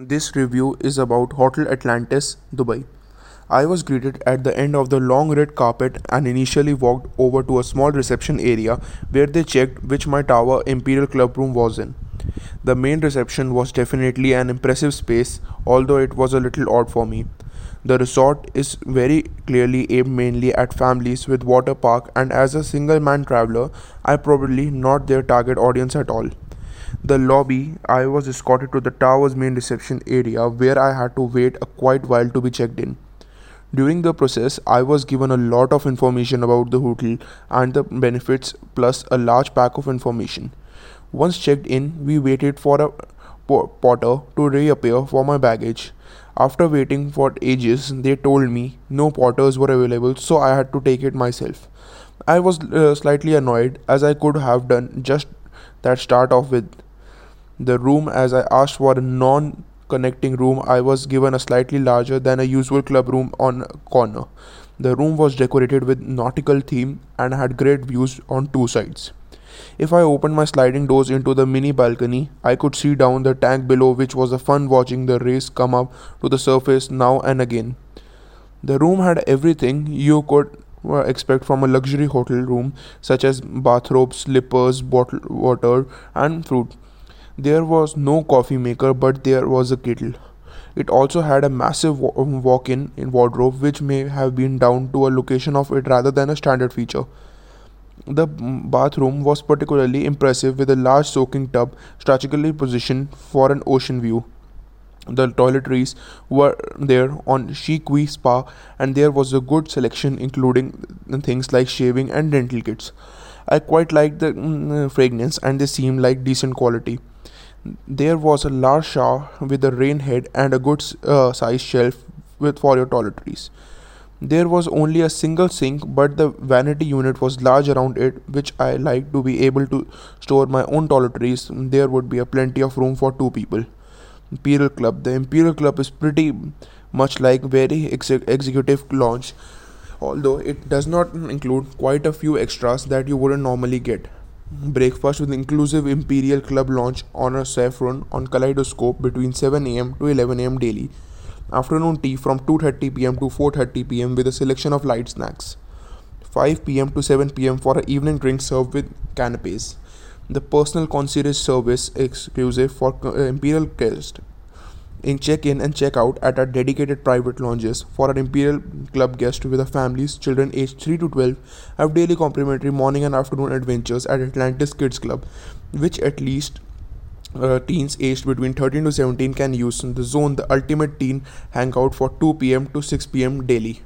This review is about Hotel Atlantis, Dubai. I was greeted at the end of the long red carpet and initially walked over to a small reception area where they checked which my tower Imperial Club room was in. The main reception was definitely an impressive space, although it was a little odd for me. The resort is very clearly aimed mainly at families with water park and as a single man traveler, I probably not their target audience at all the lobby, I was escorted to the tower's main reception area where I had to wait a quite while to be checked in. During the process, I was given a lot of information about the hotel and the benefits, plus a large pack of information. Once checked in, we waited for a porter to reappear for my baggage. After waiting for ages, they told me no porters were available, so I had to take it myself. I was uh, slightly annoyed as I could have done just that start off with the room as I asked for a non connecting room I was given a slightly larger than a usual club room on a corner. The room was decorated with nautical theme and had great views on two sides. If I opened my sliding doors into the mini balcony, I could see down the tank below, which was a fun watching the rays come up to the surface now and again. The room had everything you could Uh, expect from a luxury hotel room, such as bathrobes, slippers, bottled water, and fruit. There was no coffee maker, but there was a kettle. It also had a massive um, walk in wardrobe, which may have been down to a location of it rather than a standard feature. The mm, bathroom was particularly impressive with a large soaking tub strategically positioned for an ocean view. The toiletries were there on ShuiQi Spa, and there was a good selection, including things like shaving and dental kits. I quite liked the mm, fragrance, and they seemed like decent quality. There was a large shower with a rain head and a good uh, sized shelf with for your toiletries. There was only a single sink, but the vanity unit was large around it, which I liked to be able to store my own toiletries. There would be a plenty of room for two people. Imperial Club. The Imperial Club is pretty much like very ex- executive lounge, although it does not include quite a few extras that you wouldn't normally get. Breakfast with inclusive Imperial Club launch on a saffron on Kaleidoscope between 7 am to 11 am daily. Afternoon tea from 2:30 pm to 4:30 pm with a selection of light snacks. 5 pm to 7 pm for an evening drink served with canapes the personal concierge service exclusive for uh, Imperial guests in check-in and check-out at our dedicated private lounges for our Imperial Club guests with their families, children aged 3 to 12 have daily complimentary morning and afternoon adventures at Atlantis Kids Club, which at least uh, teens aged between 13 to 17 can use in the zone. The ultimate teen hangout for 2 pm to 6 pm daily